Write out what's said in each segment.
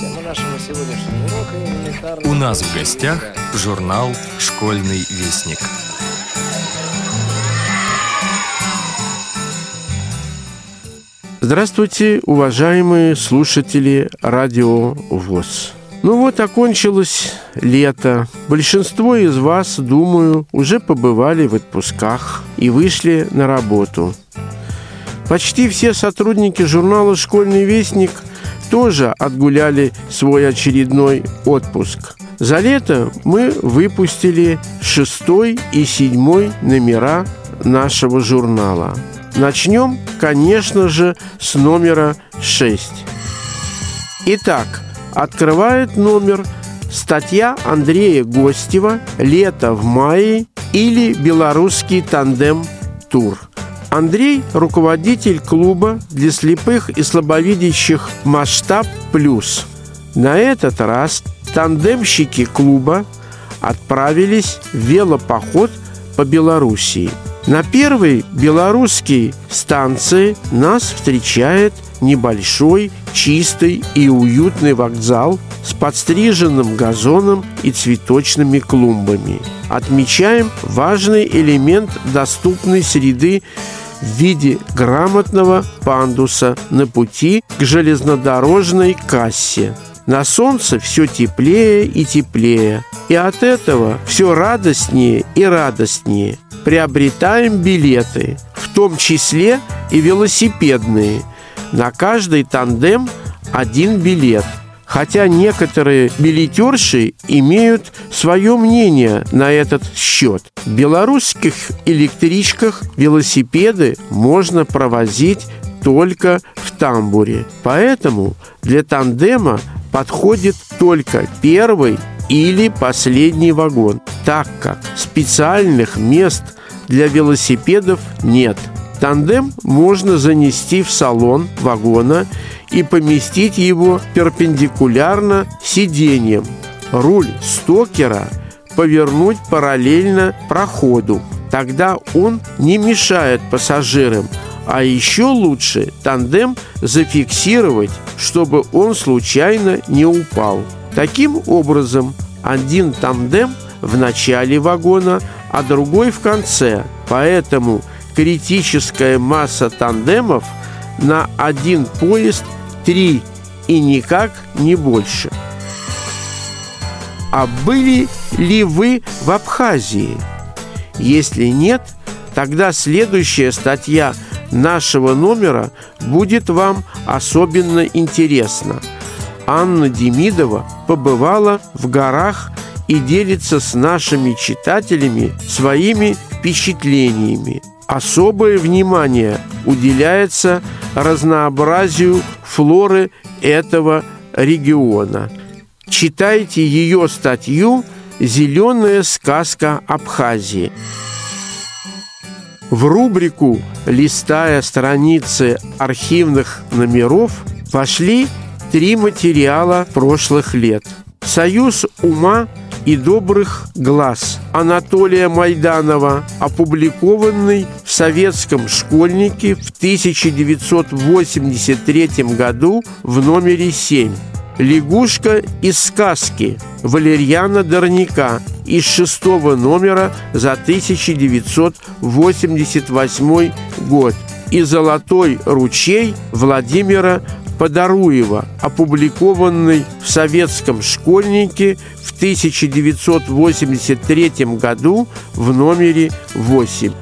Тема нашего сегодняшнего урока элементарная... У нас в гостях журнал «Школьный вестник». Здравствуйте, уважаемые слушатели Радио ВОЗ. Ну вот, окончилось лето. Большинство из вас, думаю, уже побывали в отпусках и вышли на работу. Почти все сотрудники журнала «Школьный вестник» тоже отгуляли свой очередной отпуск. За лето мы выпустили шестой и седьмой номера нашего журнала. Начнем, конечно же, с номера 6. Итак, открывает номер статья Андрея Гостева «Лето в мае» или «Белорусский тандем-тур». Андрей – руководитель клуба для слепых и слабовидящих «Масштаб Плюс». На этот раз тандемщики клуба отправились в велопоход по Белоруссии. На первой белорусской станции нас встречает небольшой, чистый и уютный вокзал с подстриженным газоном и цветочными клумбами. Отмечаем важный элемент доступной среды в виде грамотного пандуса на пути к железнодорожной кассе. На солнце все теплее и теплее, и от этого все радостнее и радостнее. Приобретаем билеты, в том числе и велосипедные. На каждый тандем один билет – хотя некоторые билетерши имеют свое мнение на этот счет. В белорусских электричках велосипеды можно провозить только в тамбуре. Поэтому для тандема подходит только первый или последний вагон, так как специальных мест для велосипедов нет. Тандем можно занести в салон вагона и поместить его перпендикулярно сиденьям. Руль стокера повернуть параллельно проходу. Тогда он не мешает пассажирам, а еще лучше тандем зафиксировать, чтобы он случайно не упал. Таким образом, один тандем в начале вагона, а другой в конце. Поэтому критическая масса тандемов на один поезд – три и никак не больше. А были ли вы в Абхазии? Если нет, тогда следующая статья нашего номера будет вам особенно интересна. Анна Демидова побывала в горах и делится с нашими читателями своими впечатлениями. Особое внимание уделяется разнообразию флоры этого региона. Читайте ее статью «Зеленая сказка Абхазии». В рубрику «Листая страницы архивных номеров» вошли три материала прошлых лет. «Союз ума и добрых глаз» Анатолия Майданова, опубликованный в советском школьнике в 1983 году в номере 7. «Лягушка из сказки» Валерьяна Дорняка из шестого номера за 1988 год и «Золотой ручей» Владимира Подаруева, опубликованный в советском школьнике в 1983 году в номере 8.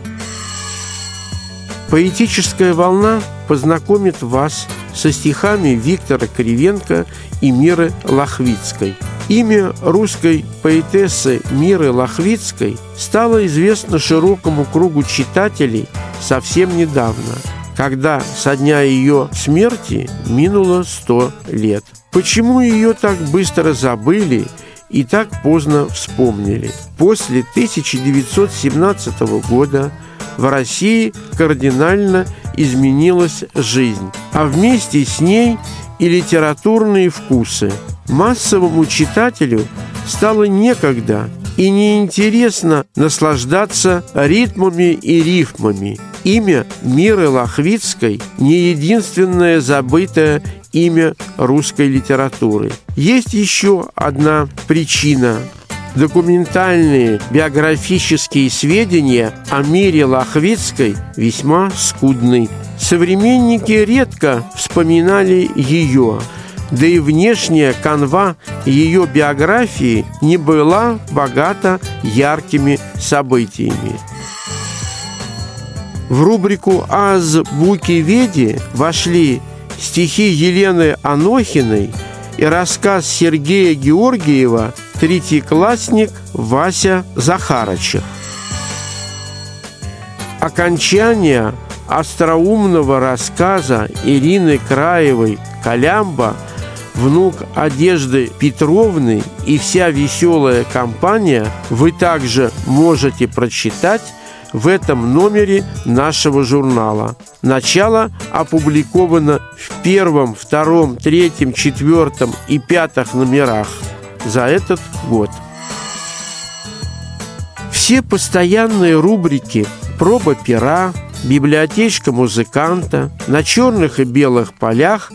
Поэтическая волна познакомит вас со стихами Виктора Кривенко и Миры Лохвицкой. Имя русской поэтессы Миры Лохвицкой стало известно широкому кругу читателей совсем недавно – когда со дня ее смерти минуло сто лет. Почему ее так быстро забыли и так поздно вспомнили? После 1917 года в России кардинально изменилась жизнь, а вместе с ней и литературные вкусы. Массовому читателю стало некогда и неинтересно наслаждаться ритмами и рифмами. Имя Миры Лохвицкой не единственное забытое имя русской литературы. Есть еще одна причина документальные биографические сведения о мире Лохвицкой весьма скудны. Современники редко вспоминали ее, да и внешняя канва ее биографии не была богата яркими событиями. В рубрику «Азбуки Веди» вошли стихи Елены Анохиной и рассказ Сергея Георгиева «Третьеклассник Вася Захарычев». Окончание остроумного рассказа Ирины Краевой «Колямба» внук Одежды Петровны и вся веселая компания вы также можете прочитать в этом номере нашего журнала. Начало опубликовано в первом, втором, третьем, четвертом и пятых номерах за этот год. Все постоянные рубрики «Проба пера», «Библиотечка музыканта» на черных и белых полях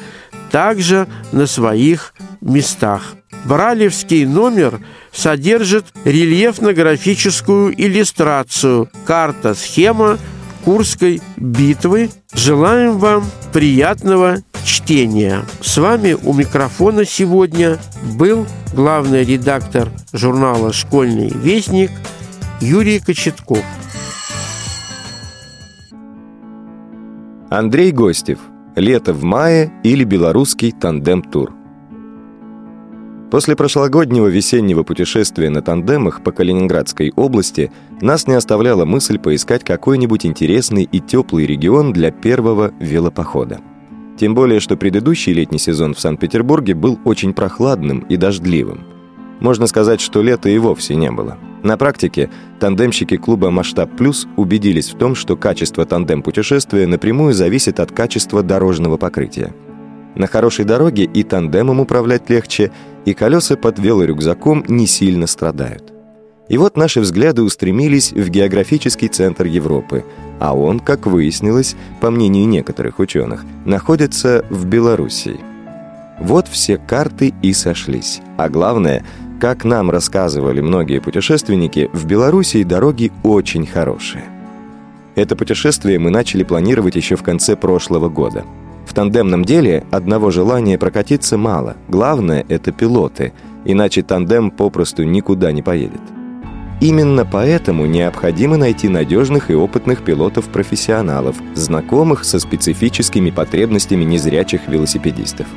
также на своих местах. Бралевский номер содержит рельефно-графическую иллюстрацию «Карта-схема Курской битвы». Желаем вам приятного чтения. С вами у микрофона сегодня был главный редактор журнала «Школьный вестник» Юрий Кочетков. Андрей Гостев. Лето в мае или белорусский тандем-тур. После прошлогоднего весеннего путешествия на тандемах по Калининградской области нас не оставляла мысль поискать какой-нибудь интересный и теплый регион для первого велопохода. Тем более, что предыдущий летний сезон в Санкт-Петербурге был очень прохладным и дождливым. Можно сказать, что лета и вовсе не было. На практике тандемщики клуба «Масштаб Плюс» убедились в том, что качество тандем-путешествия напрямую зависит от качества дорожного покрытия. На хорошей дороге и тандемом управлять легче, и колеса под велорюкзаком не сильно страдают. И вот наши взгляды устремились в географический центр Европы, а он, как выяснилось, по мнению некоторых ученых, находится в Белоруссии. Вот все карты и сошлись. А главное, как нам рассказывали многие путешественники, в Белоруссии дороги очень хорошие. Это путешествие мы начали планировать еще в конце прошлого года – в тандемном деле одного желания прокатиться мало. Главное – это пилоты, иначе тандем попросту никуда не поедет. Именно поэтому необходимо найти надежных и опытных пилотов-профессионалов, знакомых со специфическими потребностями незрячих велосипедистов.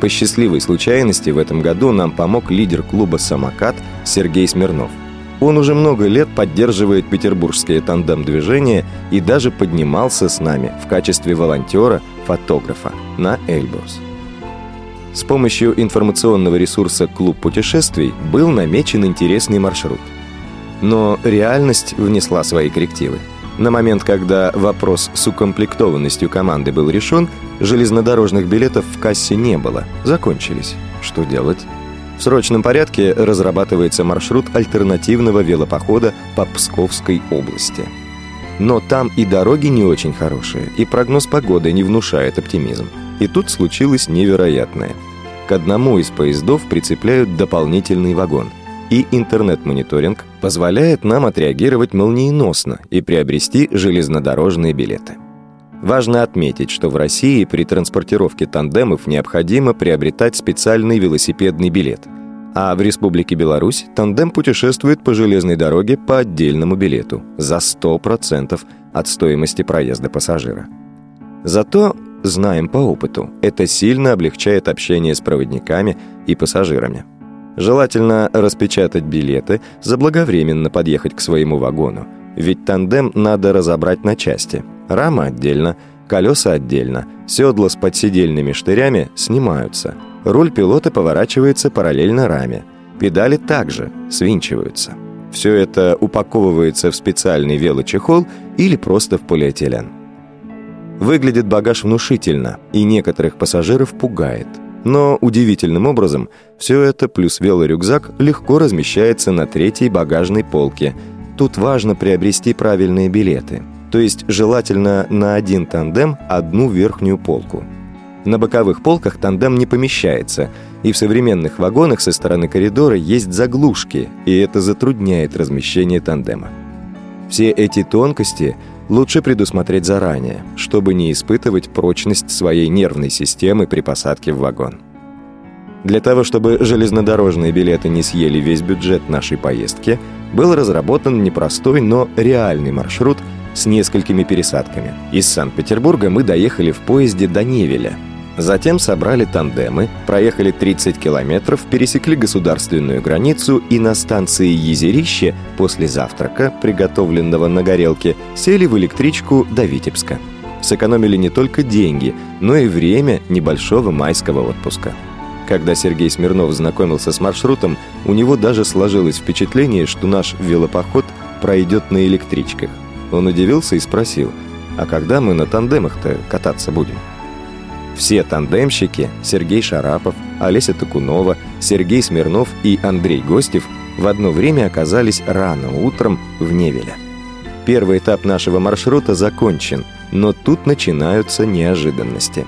По счастливой случайности в этом году нам помог лидер клуба «Самокат» Сергей Смирнов – он уже много лет поддерживает петербургское тандем-движение и даже поднимался с нами в качестве волонтера-фотографа на Эльбрус. С помощью информационного ресурса «Клуб путешествий» был намечен интересный маршрут. Но реальность внесла свои коррективы. На момент, когда вопрос с укомплектованностью команды был решен, железнодорожных билетов в кассе не было, закончились. Что делать? В срочном порядке разрабатывается маршрут альтернативного велопохода по Псковской области. Но там и дороги не очень хорошие, и прогноз погоды не внушает оптимизм. И тут случилось невероятное. К одному из поездов прицепляют дополнительный вагон. И интернет-мониторинг позволяет нам отреагировать молниеносно и приобрести железнодорожные билеты. Важно отметить, что в России при транспортировке тандемов необходимо приобретать специальный велосипедный билет. А в Республике Беларусь тандем путешествует по железной дороге по отдельному билету за 100% от стоимости проезда пассажира. Зато, знаем по опыту, это сильно облегчает общение с проводниками и пассажирами. Желательно распечатать билеты, заблаговременно подъехать к своему вагону, ведь тандем надо разобрать на части – Рама отдельно, колеса отдельно, седла с подседельными штырями снимаются. Руль пилота поворачивается параллельно раме. Педали также свинчиваются. Все это упаковывается в специальный велочехол или просто в полиэтилен. Выглядит багаж внушительно и некоторых пассажиров пугает. Но удивительным образом все это плюс велорюкзак легко размещается на третьей багажной полке. Тут важно приобрести правильные билеты – то есть желательно на один тандем одну верхнюю полку. На боковых полках тандем не помещается, и в современных вагонах со стороны коридора есть заглушки, и это затрудняет размещение тандема. Все эти тонкости лучше предусмотреть заранее, чтобы не испытывать прочность своей нервной системы при посадке в вагон. Для того, чтобы железнодорожные билеты не съели весь бюджет нашей поездки, был разработан непростой, но реальный маршрут с несколькими пересадками. Из Санкт-Петербурга мы доехали в поезде до Невеля – Затем собрали тандемы, проехали 30 километров, пересекли государственную границу и на станции Езерище после завтрака, приготовленного на горелке, сели в электричку до Витебска. Сэкономили не только деньги, но и время небольшого майского отпуска. Когда Сергей Смирнов знакомился с маршрутом, у него даже сложилось впечатление, что наш велопоход пройдет на электричках. Он удивился и спросил, а когда мы на тандемах-то кататься будем? Все тандемщики Сергей Шарапов, Олеся Токунова, Сергей Смирнов и Андрей Гостев в одно время оказались рано утром в Невеле. Первый этап нашего маршрута закончен, но тут начинаются неожиданности.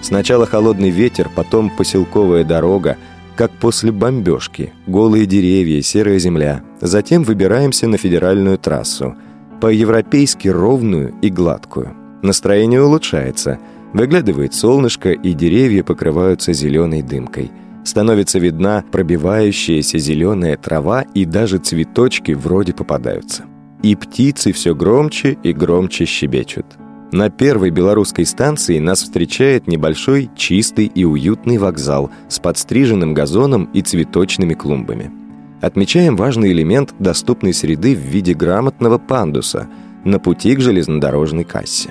Сначала холодный ветер, потом поселковая дорога, как после бомбежки, голые деревья, серая земля. Затем выбираемся на федеральную трассу, по-европейски ровную и гладкую. Настроение улучшается – Выглядывает солнышко, и деревья покрываются зеленой дымкой. Становится видна пробивающаяся зеленая трава, и даже цветочки вроде попадаются. И птицы все громче и громче щебечут. На первой белорусской станции нас встречает небольшой, чистый и уютный вокзал с подстриженным газоном и цветочными клумбами. Отмечаем важный элемент доступной среды в виде грамотного пандуса на пути к железнодорожной кассе.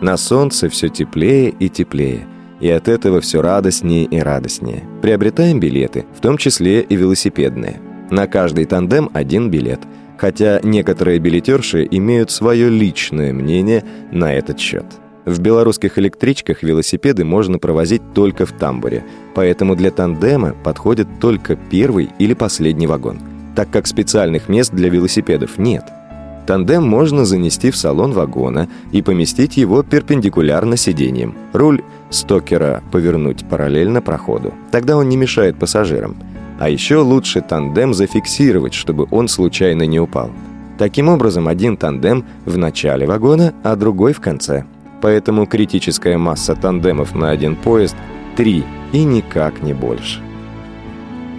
На солнце все теплее и теплее, и от этого все радостнее и радостнее. Приобретаем билеты, в том числе и велосипедные. На каждый тандем один билет, хотя некоторые билетерши имеют свое личное мнение на этот счет. В белорусских электричках велосипеды можно провозить только в тамбуре, поэтому для тандема подходит только первый или последний вагон, так как специальных мест для велосипедов нет – Тандем можно занести в салон вагона и поместить его перпендикулярно сиденьям. Руль стокера повернуть параллельно проходу. Тогда он не мешает пассажирам. А еще лучше тандем зафиксировать, чтобы он случайно не упал. Таким образом, один тандем в начале вагона, а другой в конце. Поэтому критическая масса тандемов на один поезд – три и никак не больше.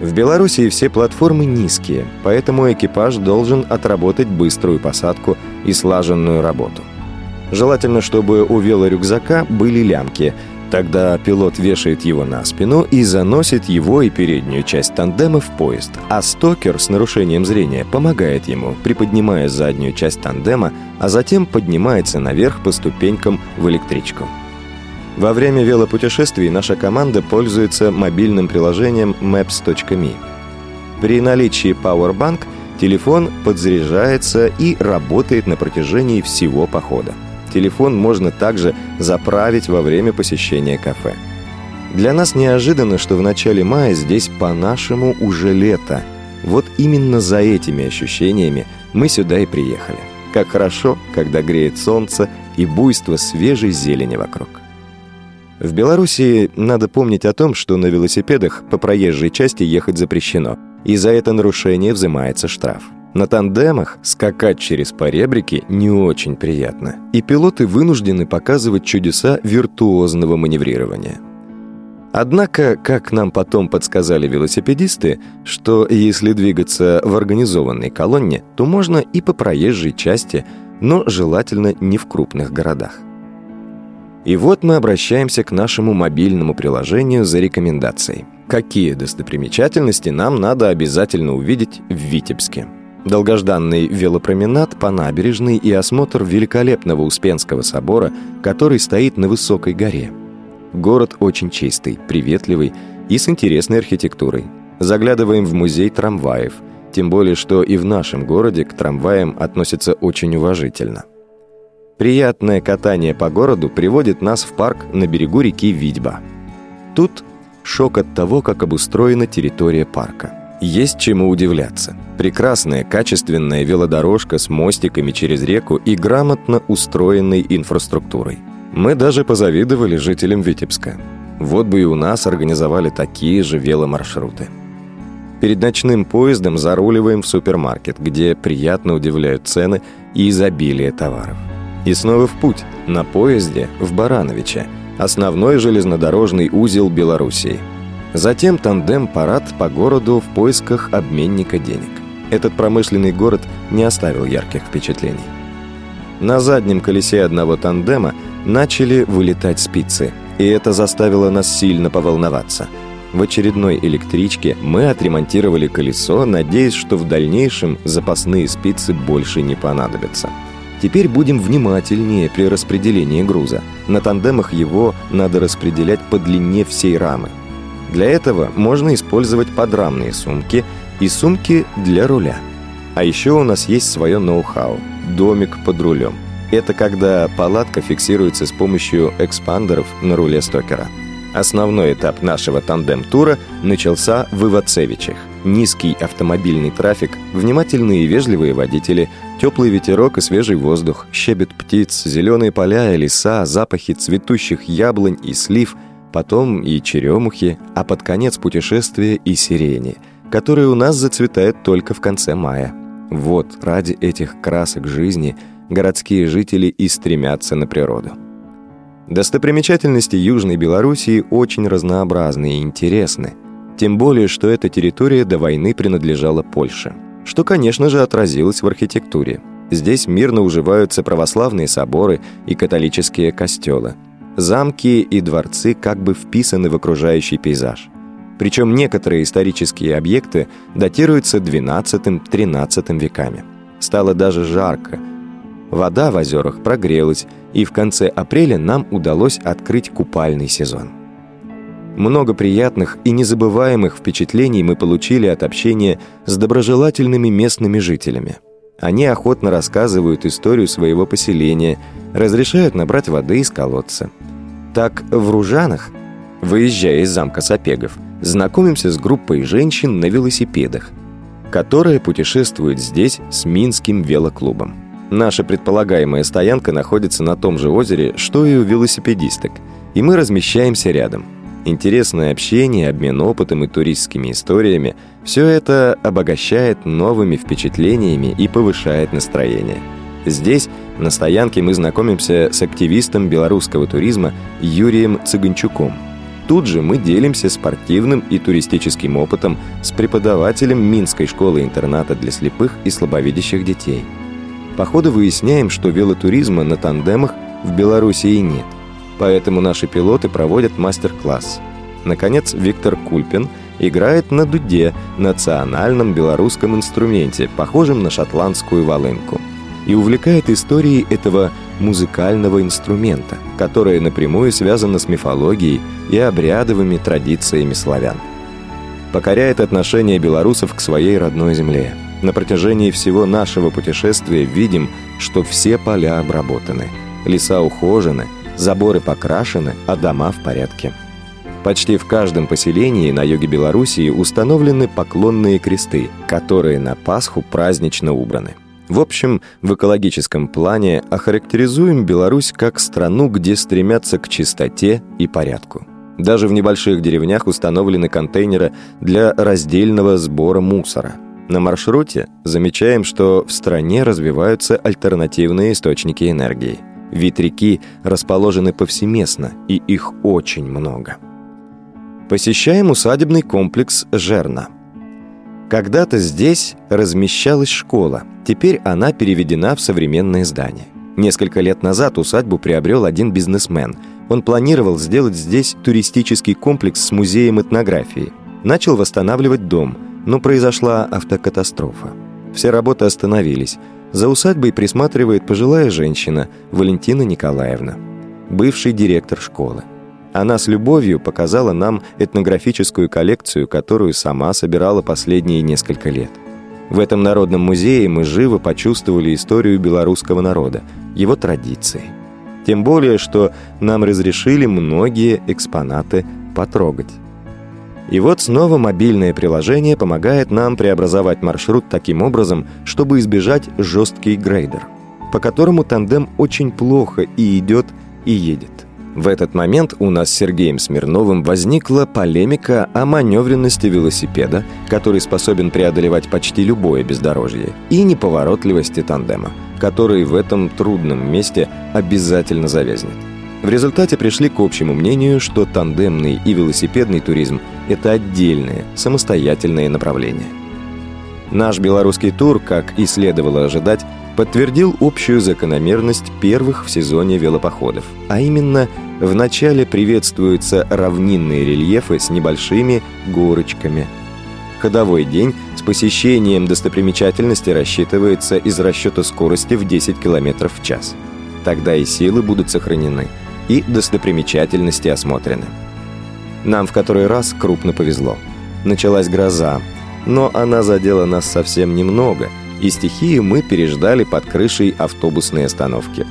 В Белоруссии все платформы низкие, поэтому экипаж должен отработать быструю посадку и слаженную работу. Желательно, чтобы у велорюкзака были лямки. Тогда пилот вешает его на спину и заносит его и переднюю часть тандема в поезд, а стокер с нарушением зрения помогает ему, приподнимая заднюю часть тандема, а затем поднимается наверх по ступенькам в электричку. Во время велопутешествий наша команда пользуется мобильным приложением maps.me. При наличии Powerbank телефон подзаряжается и работает на протяжении всего похода. Телефон можно также заправить во время посещения кафе. Для нас неожиданно, что в начале мая здесь по-нашему уже лето. Вот именно за этими ощущениями мы сюда и приехали. Как хорошо, когда греет солнце и буйство свежей зелени вокруг. В Белоруссии надо помнить о том, что на велосипедах по проезжей части ехать запрещено, и за это нарушение взимается штраф. На тандемах скакать через поребрики не очень приятно, и пилоты вынуждены показывать чудеса виртуозного маневрирования. Однако, как нам потом подсказали велосипедисты, что если двигаться в организованной колонне, то можно и по проезжей части, но желательно не в крупных городах. И вот мы обращаемся к нашему мобильному приложению за рекомендацией. Какие достопримечательности нам надо обязательно увидеть в Витебске? Долгожданный велопроменад по набережной и осмотр великолепного Успенского собора, который стоит на высокой горе. Город очень чистый, приветливый и с интересной архитектурой. Заглядываем в музей трамваев, тем более что и в нашем городе к трамваям относятся очень уважительно. Приятное катание по городу приводит нас в парк на берегу реки Видьба. Тут шок от того, как обустроена территория парка. Есть чему удивляться. Прекрасная, качественная велодорожка с мостиками через реку и грамотно устроенной инфраструктурой. Мы даже позавидовали жителям Витебска. Вот бы и у нас организовали такие же веломаршруты. Перед ночным поездом заруливаем в супермаркет, где приятно удивляют цены и изобилие товаров. И снова в путь, на поезде в Барановиче, основной железнодорожный узел Белоруссии. Затем тандем-парад по городу в поисках обменника денег. Этот промышленный город не оставил ярких впечатлений. На заднем колесе одного тандема начали вылетать спицы, и это заставило нас сильно поволноваться – в очередной электричке мы отремонтировали колесо, надеясь, что в дальнейшем запасные спицы больше не понадобятся. Теперь будем внимательнее при распределении груза. На тандемах его надо распределять по длине всей рамы. Для этого можно использовать подрамные сумки и сумки для руля. А еще у нас есть свое ноу-хау – домик под рулем. Это когда палатка фиксируется с помощью экспандеров на руле стокера – Основной этап нашего тандем-тура начался в Ивацевичах. Низкий автомобильный трафик, внимательные и вежливые водители, теплый ветерок и свежий воздух, щебет птиц, зеленые поля и леса, запахи цветущих яблонь и слив, потом и черемухи, а под конец путешествия и сирени, которые у нас зацветают только в конце мая. Вот ради этих красок жизни городские жители и стремятся на природу. Достопримечательности Южной Белоруссии очень разнообразны и интересны. Тем более, что эта территория до войны принадлежала Польше. Что, конечно же, отразилось в архитектуре. Здесь мирно уживаются православные соборы и католические костелы. Замки и дворцы как бы вписаны в окружающий пейзаж. Причем некоторые исторические объекты датируются XII-XIII веками. Стало даже жарко. Вода в озерах прогрелась, и в конце апреля нам удалось открыть купальный сезон. Много приятных и незабываемых впечатлений мы получили от общения с доброжелательными местными жителями. Они охотно рассказывают историю своего поселения, разрешают набрать воды из колодца. Так, в Ружанах, выезжая из замка Сапегов, знакомимся с группой женщин на велосипедах, которая путешествует здесь с Минским велоклубом. Наша предполагаемая стоянка находится на том же озере, что и у велосипедисток, и мы размещаемся рядом. Интересное общение, обмен опытом и туристскими историями – все это обогащает новыми впечатлениями и повышает настроение. Здесь, на стоянке, мы знакомимся с активистом белорусского туризма Юрием Цыганчуком. Тут же мы делимся спортивным и туристическим опытом с преподавателем Минской школы-интерната для слепых и слабовидящих детей – по ходу выясняем, что велотуризма на тандемах в Белоруссии нет. Поэтому наши пилоты проводят мастер-класс. Наконец, Виктор Кульпин играет на дуде, национальном белорусском инструменте, похожем на шотландскую волынку, и увлекает историей этого музыкального инструмента, которое напрямую связано с мифологией и обрядовыми традициями славян. Покоряет отношение белорусов к своей родной земле – на протяжении всего нашего путешествия видим, что все поля обработаны, леса ухожены, заборы покрашены, а дома в порядке. Почти в каждом поселении на юге Белоруссии установлены поклонные кресты, которые на Пасху празднично убраны. В общем, в экологическом плане охарактеризуем Беларусь как страну, где стремятся к чистоте и порядку. Даже в небольших деревнях установлены контейнеры для раздельного сбора мусора – на маршруте замечаем, что в стране развиваются альтернативные источники энергии. Ветряки расположены повсеместно, и их очень много. Посещаем усадебный комплекс Жерна. Когда-то здесь размещалась школа, теперь она переведена в современное здание. Несколько лет назад усадьбу приобрел один бизнесмен. Он планировал сделать здесь туристический комплекс с музеем этнографии. Начал восстанавливать дом – но произошла автокатастрофа. Все работы остановились. За усадьбой присматривает пожилая женщина Валентина Николаевна, бывший директор школы. Она с любовью показала нам этнографическую коллекцию, которую сама собирала последние несколько лет. В этом народном музее мы живо почувствовали историю белорусского народа, его традиции. Тем более, что нам разрешили многие экспонаты потрогать. И вот снова мобильное приложение помогает нам преобразовать маршрут таким образом, чтобы избежать жесткий грейдер, по которому тандем очень плохо и идет, и едет. В этот момент у нас с Сергеем Смирновым возникла полемика о маневренности велосипеда, который способен преодолевать почти любое бездорожье, и неповоротливости тандема, который в этом трудном месте обязательно завязнет. В результате пришли к общему мнению, что тандемный и велосипедный туризм – это отдельные, самостоятельные направления. Наш белорусский тур, как и следовало ожидать, подтвердил общую закономерность первых в сезоне велопоходов, а именно в начале приветствуются равнинные рельефы с небольшими горочками. Ходовой день с посещением достопримечательности рассчитывается из расчета скорости в 10 км в час. Тогда и силы будут сохранены, и достопримечательности осмотрены. Нам в который раз крупно повезло. Началась гроза, но она задела нас совсем немного, и стихию мы переждали под крышей автобусной остановки.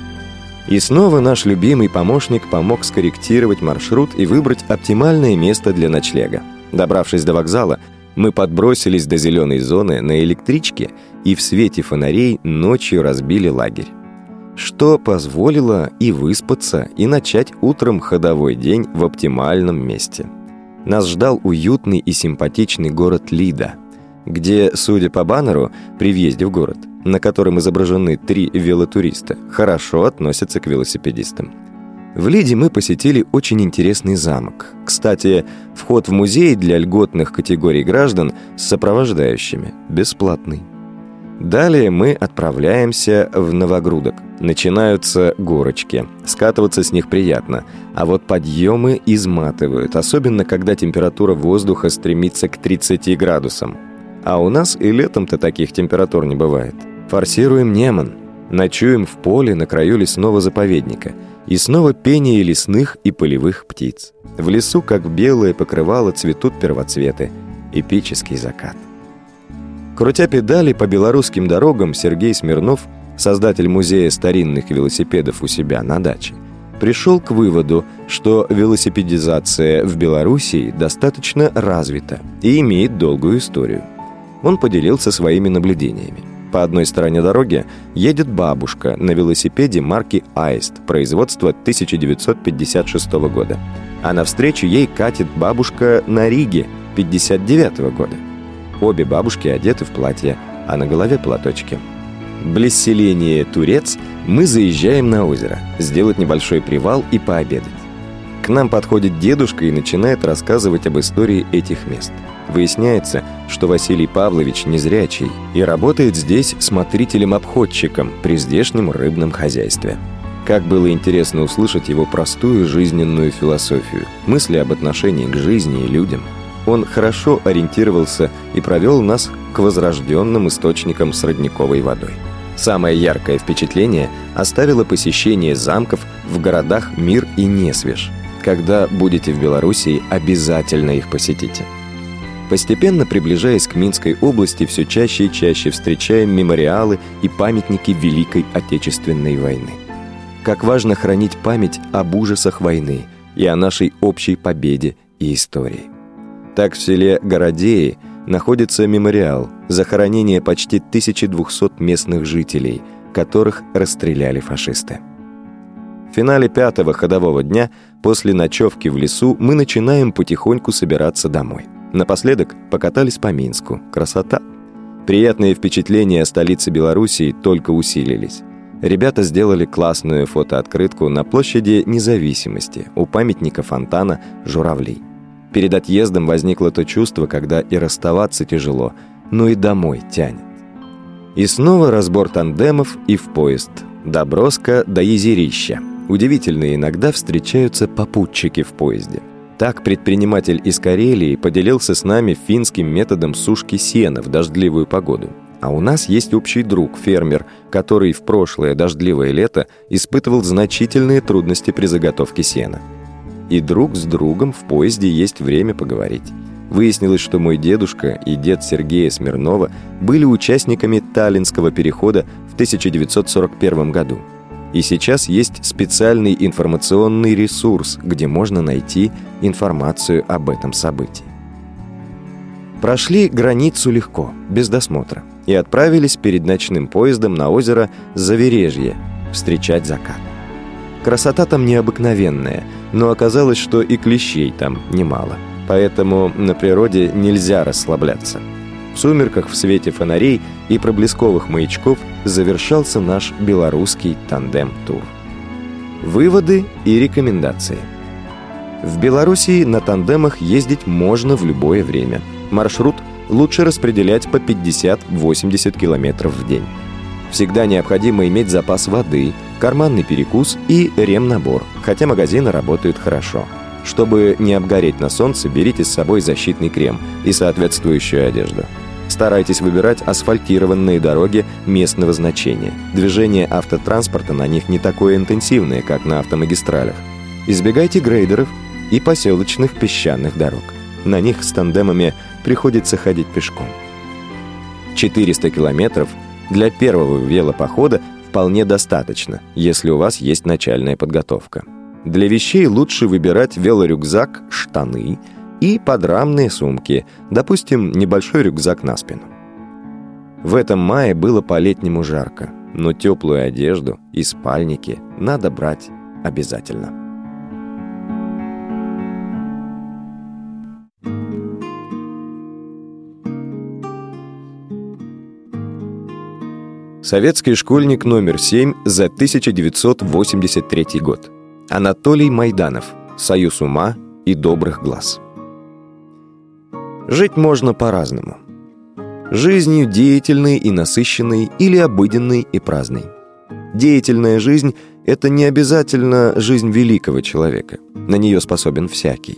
И снова наш любимый помощник помог скорректировать маршрут и выбрать оптимальное место для ночлега. Добравшись до вокзала, мы подбросились до зеленой зоны на электричке и в свете фонарей ночью разбили лагерь. Что позволило и выспаться, и начать утром ходовой день в оптимальном месте. Нас ждал уютный и симпатичный город Лида – где, судя по баннеру, при въезде в город, на котором изображены три велотуриста, хорошо относятся к велосипедистам. В Лиде мы посетили очень интересный замок. Кстати, вход в музей для льготных категорий граждан с сопровождающими бесплатный. Далее мы отправляемся в Новогрудок. Начинаются горочки. Скатываться с них приятно. А вот подъемы изматывают, особенно когда температура воздуха стремится к 30 градусам. А у нас и летом-то таких температур не бывает. Форсируем Неман. Ночуем в поле на краю лесного заповедника. И снова пение лесных и полевых птиц. В лесу, как белое покрывало, цветут первоцветы. Эпический закат. Крутя педали по белорусским дорогам, Сергей Смирнов, создатель музея старинных велосипедов у себя на даче, пришел к выводу, что велосипедизация в Белоруссии достаточно развита и имеет долгую историю он поделился своими наблюдениями. По одной стороне дороги едет бабушка на велосипеде марки «Аист» производства 1956 года. А навстречу ей катит бабушка на Риге 59 года. Обе бабушки одеты в платье, а на голове платочки. Близ селения Турец мы заезжаем на озеро, сделать небольшой привал и пообедать. К нам подходит дедушка и начинает рассказывать об истории этих мест – Выясняется, что Василий Павлович незрячий и работает здесь смотрителем-обходчиком при здешнем рыбном хозяйстве. Как было интересно услышать его простую жизненную философию, мысли об отношении к жизни и людям. Он хорошо ориентировался и провел нас к возрожденным источникам с родниковой водой. Самое яркое впечатление оставило посещение замков в городах Мир и Несвеж. Когда будете в Белоруссии, обязательно их посетите. Постепенно приближаясь к Минской области, все чаще и чаще встречаем мемориалы и памятники Великой Отечественной войны. Как важно хранить память об ужасах войны и о нашей общей победе и истории. Так в селе Городеи находится мемориал захоронения почти 1200 местных жителей, которых расстреляли фашисты. В финале пятого ходового дня после ночевки в лесу мы начинаем потихоньку собираться домой – Напоследок покатались по Минску. Красота! Приятные впечатления о столице Белоруссии только усилились. Ребята сделали классную фотооткрытку на площади независимости у памятника фонтана «Журавлей». Перед отъездом возникло то чувство, когда и расставаться тяжело, но и домой тянет. И снова разбор тандемов и в поезд. Доброска до Езерища. Удивительно, иногда встречаются попутчики в поезде. Так предприниматель из Карелии поделился с нами финским методом сушки сена в дождливую погоду. А у нас есть общий друг, фермер, который в прошлое дождливое лето испытывал значительные трудности при заготовке сена. И друг с другом в поезде есть время поговорить. Выяснилось, что мой дедушка и дед Сергея Смирнова были участниками Таллинского перехода в 1941 году. И сейчас есть специальный информационный ресурс, где можно найти информацию об этом событии. Прошли границу легко, без досмотра, и отправились перед ночным поездом на озеро Завережье встречать закат. Красота там необыкновенная, но оказалось, что и клещей там немало. Поэтому на природе нельзя расслабляться. В сумерках в свете фонарей и проблесковых маячков завершался наш белорусский тандем-тур. Выводы и рекомендации. В Белоруссии на тандемах ездить можно в любое время. Маршрут лучше распределять по 50-80 км в день. Всегда необходимо иметь запас воды, карманный перекус и ремнабор, хотя магазины работают хорошо. Чтобы не обгореть на солнце, берите с собой защитный крем и соответствующую одежду. Старайтесь выбирать асфальтированные дороги местного значения. Движение автотранспорта на них не такое интенсивное, как на автомагистралях. Избегайте грейдеров и поселочных песчаных дорог. На них с тандемами приходится ходить пешком. 400 километров для первого велопохода вполне достаточно, если у вас есть начальная подготовка. Для вещей лучше выбирать велорюкзак, штаны и подрамные сумки, допустим, небольшой рюкзак на спину. В этом мае было по-летнему жарко, но теплую одежду и спальники надо брать обязательно. Советский школьник номер 7 за 1983 год. Анатолий Майданов. Союз ума и добрых глаз. Жить можно по-разному. Жизнью деятельной и насыщенной или обыденной и праздной. Деятельная жизнь – это не обязательно жизнь великого человека. На нее способен всякий.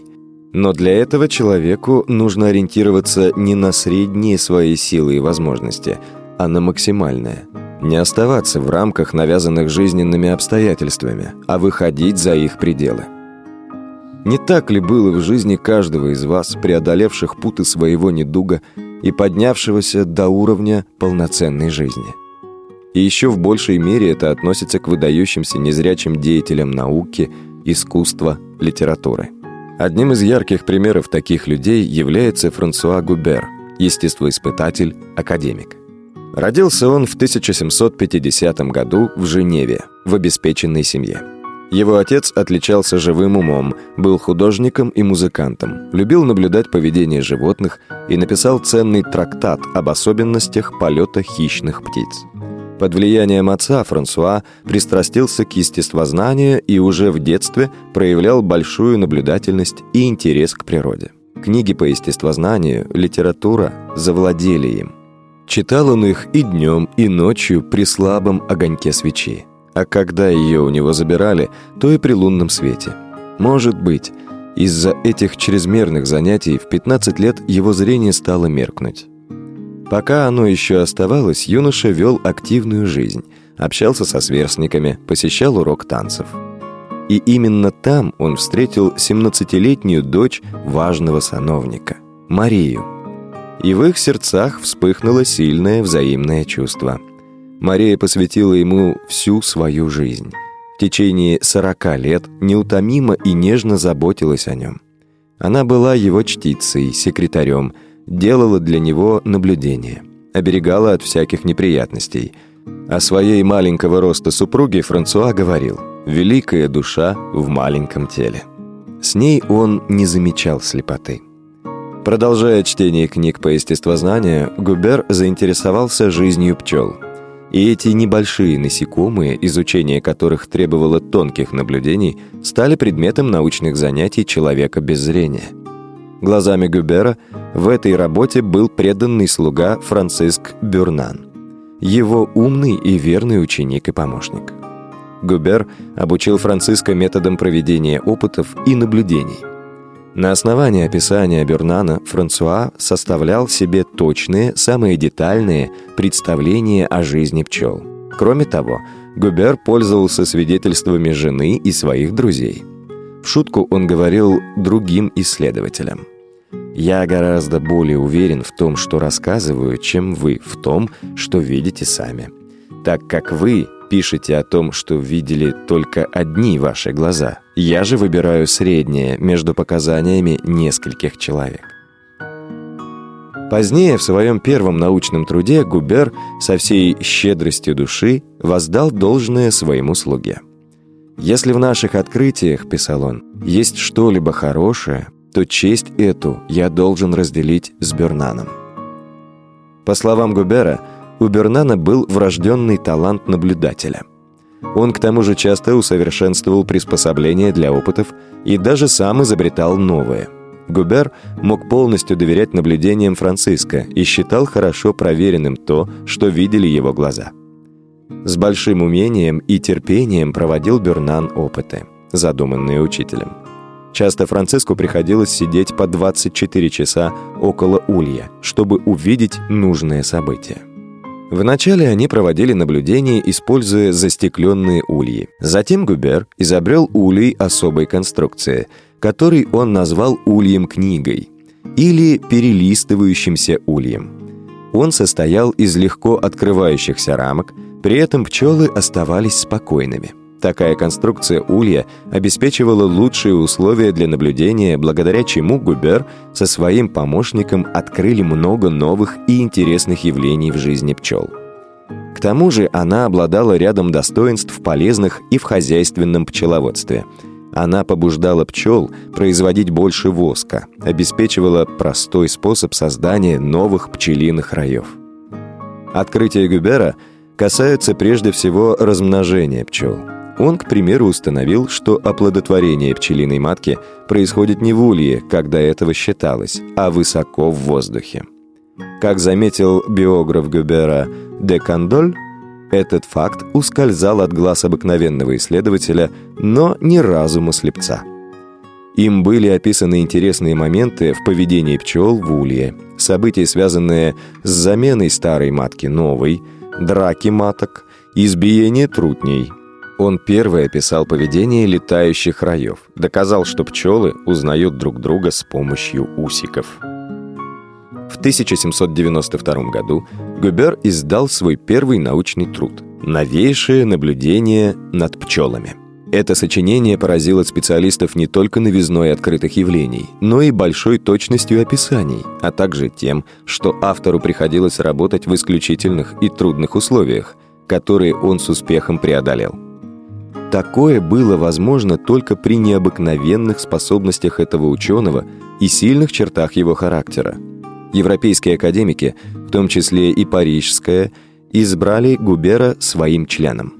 Но для этого человеку нужно ориентироваться не на средние свои силы и возможности – а на максимальное. Не оставаться в рамках, навязанных жизненными обстоятельствами, а выходить за их пределы. Не так ли было в жизни каждого из вас, преодолевших путы своего недуга и поднявшегося до уровня полноценной жизни? И еще в большей мере это относится к выдающимся незрячим деятелям науки, искусства, литературы. Одним из ярких примеров таких людей является Франсуа Губер, естествоиспытатель, академик. Родился он в 1750 году в Женеве, в обеспеченной семье. Его отец отличался живым умом, был художником и музыкантом, любил наблюдать поведение животных и написал ценный трактат об особенностях полета хищных птиц. Под влиянием отца Франсуа пристрастился к естествознанию и уже в детстве проявлял большую наблюдательность и интерес к природе. Книги по естествознанию, литература завладели им. Читал он их и днем, и ночью при слабом огоньке свечи. А когда ее у него забирали, то и при лунном свете. Может быть, из-за этих чрезмерных занятий в 15 лет его зрение стало меркнуть. Пока оно еще оставалось, юноша вел активную жизнь, общался со сверстниками, посещал урок танцев. И именно там он встретил 17-летнюю дочь важного сановника, Марию – и в их сердцах вспыхнуло сильное взаимное чувство. Мария посвятила ему всю свою жизнь. В течение сорока лет неутомимо и нежно заботилась о нем. Она была его чтицей, секретарем, делала для него наблюдения, оберегала от всяких неприятностей. О своей маленького роста супруге Франсуа говорил «Великая душа в маленьком теле». С ней он не замечал слепоты. Продолжая чтение книг по естествознанию, Губер заинтересовался жизнью пчел. И эти небольшие насекомые, изучение которых требовало тонких наблюдений, стали предметом научных занятий человека без зрения. Глазами Губера в этой работе был преданный слуга Франциск Бюрнан, его умный и верный ученик и помощник. Губер обучил Франциска методам проведения опытов и наблюдений. На основании описания Бернана Франсуа составлял себе точные, самые детальные представления о жизни пчел. Кроме того, Губер пользовался свидетельствами жены и своих друзей. В шутку он говорил другим исследователям. «Я гораздо более уверен в том, что рассказываю, чем вы в том, что видите сами. Так как вы пишете о том, что видели только одни ваши глаза. Я же выбираю среднее между показаниями нескольких человек. Позднее, в своем первом научном труде, Губер со всей щедростью души воздал должное своему слуге. «Если в наших открытиях, — писал он, — есть что-либо хорошее, то честь эту я должен разделить с Бернаном». По словам Губера, у Бернана был врожденный талант наблюдателя. Он к тому же часто усовершенствовал приспособления для опытов и даже сам изобретал новые. Губер мог полностью доверять наблюдениям Франциска и считал хорошо проверенным то, что видели его глаза. С большим умением и терпением проводил Бернан опыты, задуманные учителем. Часто Франциску приходилось сидеть по 24 часа около улья, чтобы увидеть нужное событие. Вначале они проводили наблюдения, используя застекленные ульи. Затем Губер изобрел улей особой конструкции, который он назвал ульем-книгой или перелистывающимся ульем. Он состоял из легко открывающихся рамок, при этом пчелы оставались спокойными. Такая конструкция улья обеспечивала лучшие условия для наблюдения, благодаря чему Губер со своим помощником открыли много новых и интересных явлений в жизни пчел. К тому же она обладала рядом достоинств полезных и в хозяйственном пчеловодстве. Она побуждала пчел производить больше воска, обеспечивала простой способ создания новых пчелиных раев. Открытие Губера касаются прежде всего размножения пчел – он, к примеру, установил, что оплодотворение пчелиной матки происходит не в улье, как до этого считалось, а высоко в воздухе. Как заметил биограф Гюбера де Кандоль, этот факт ускользал от глаз обыкновенного исследователя, но не разума слепца. Им были описаны интересные моменты в поведении пчел в улье, события, связанные с заменой старой матки новой, драки маток, избиение трутней – он первый описал поведение летающих раев, доказал, что пчелы узнают друг друга с помощью усиков. В 1792 году Губер издал свой первый научный труд «Новейшее наблюдение над пчелами». Это сочинение поразило специалистов не только новизной открытых явлений, но и большой точностью описаний, а также тем, что автору приходилось работать в исключительных и трудных условиях, которые он с успехом преодолел. Такое было возможно только при необыкновенных способностях этого ученого и сильных чертах его характера. Европейские академики, в том числе и парижская, избрали Губера своим членом.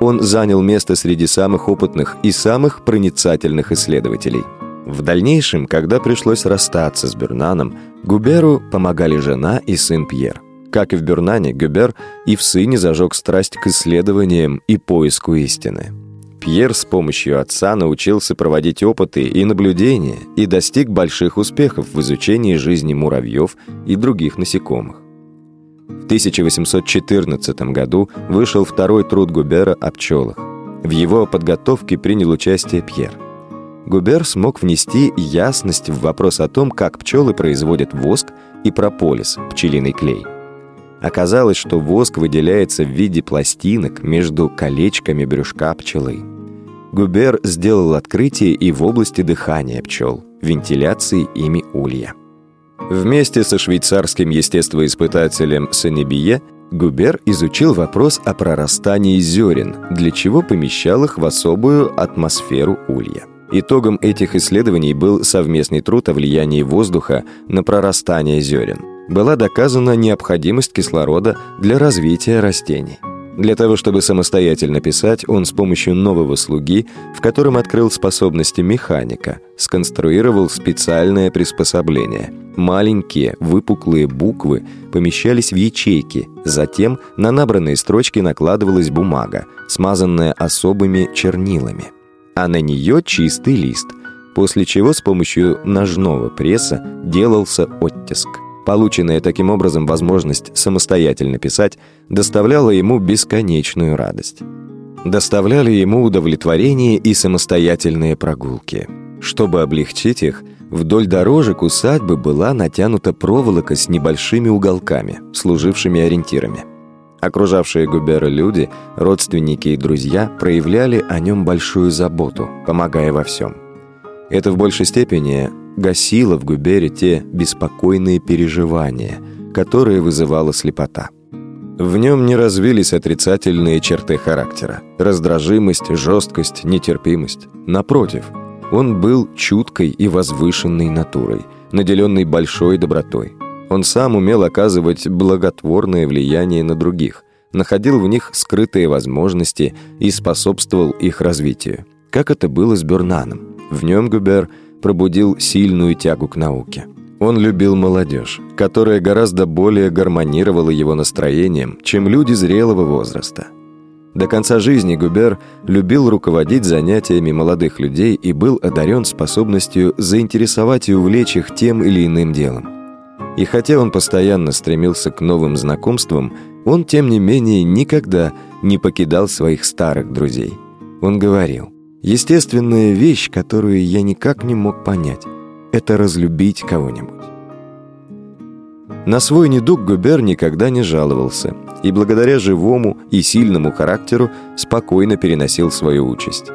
Он занял место среди самых опытных и самых проницательных исследователей. В дальнейшем, когда пришлось расстаться с Бернаном, Губеру помогали жена и сын Пьер. Как и в Бюрнане, Гюбер и в сыне зажег страсть к исследованиям и поиску истины. Пьер с помощью отца научился проводить опыты и наблюдения и достиг больших успехов в изучении жизни муравьев и других насекомых. В 1814 году вышел второй труд Губера о пчелах. В его подготовке принял участие Пьер. Губер смог внести ясность в вопрос о том, как пчелы производят воск и прополис, пчелиный клей – Оказалось, что воск выделяется в виде пластинок между колечками брюшка пчелы. Губер сделал открытие и в области дыхания пчел, вентиляции ими улья. Вместе со швейцарским естествоиспытателем Сенебие Губер изучил вопрос о прорастании зерен, для чего помещал их в особую атмосферу улья. Итогом этих исследований был совместный труд о влиянии воздуха на прорастание зерен – была доказана необходимость кислорода для развития растений. Для того, чтобы самостоятельно писать, он с помощью нового слуги, в котором открыл способности механика, сконструировал специальное приспособление. Маленькие выпуклые буквы помещались в ячейки, затем на набранные строчки накладывалась бумага, смазанная особыми чернилами. А на нее чистый лист, после чего с помощью ножного пресса делался оттиск. Полученная таким образом возможность самостоятельно писать доставляла ему бесконечную радость. Доставляли ему удовлетворение и самостоятельные прогулки. Чтобы облегчить их, вдоль дорожек усадьбы была натянута проволока с небольшими уголками, служившими ориентирами. Окружавшие Губера люди, родственники и друзья проявляли о нем большую заботу, помогая во всем. Это в большей степени гасила в Губере те беспокойные переживания, которые вызывала слепота. В нем не развились отрицательные черты характера – раздражимость, жесткость, нетерпимость. Напротив, он был чуткой и возвышенной натурой, наделенной большой добротой. Он сам умел оказывать благотворное влияние на других, находил в них скрытые возможности и способствовал их развитию. Как это было с Бернаном. В нем Губер пробудил сильную тягу к науке. Он любил молодежь, которая гораздо более гармонировала его настроением, чем люди зрелого возраста. До конца жизни Губер любил руководить занятиями молодых людей и был одарен способностью заинтересовать и увлечь их тем или иным делом. И хотя он постоянно стремился к новым знакомствам, он, тем не менее, никогда не покидал своих старых друзей. Он говорил, «Естественная вещь, которую я никак не мог понять, это разлюбить кого-нибудь. На свой недуг Губер никогда не жаловался и благодаря живому и сильному характеру спокойно переносил свою участь.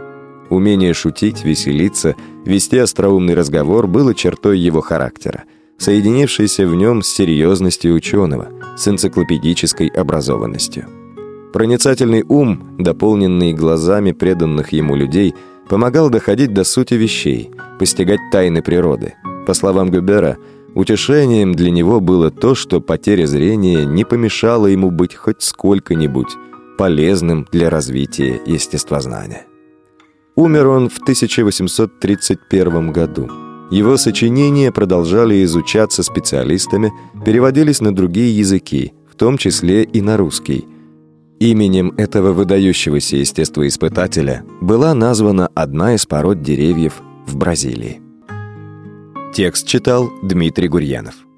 Умение шутить, веселиться, вести остроумный разговор было чертой его характера, соединившейся в нем с серьезностью ученого, с энциклопедической образованностью. Проницательный ум, дополненный глазами преданных ему людей – помогал доходить до сути вещей, постигать тайны природы. По словам Гюбера, утешением для него было то, что потеря зрения не помешала ему быть хоть сколько-нибудь полезным для развития естествознания. Умер он в 1831 году. Его сочинения продолжали изучаться специалистами, переводились на другие языки, в том числе и на русский – Именем этого выдающегося естествоиспытателя была названа одна из пород деревьев в Бразилии. Текст читал Дмитрий Гурьянов.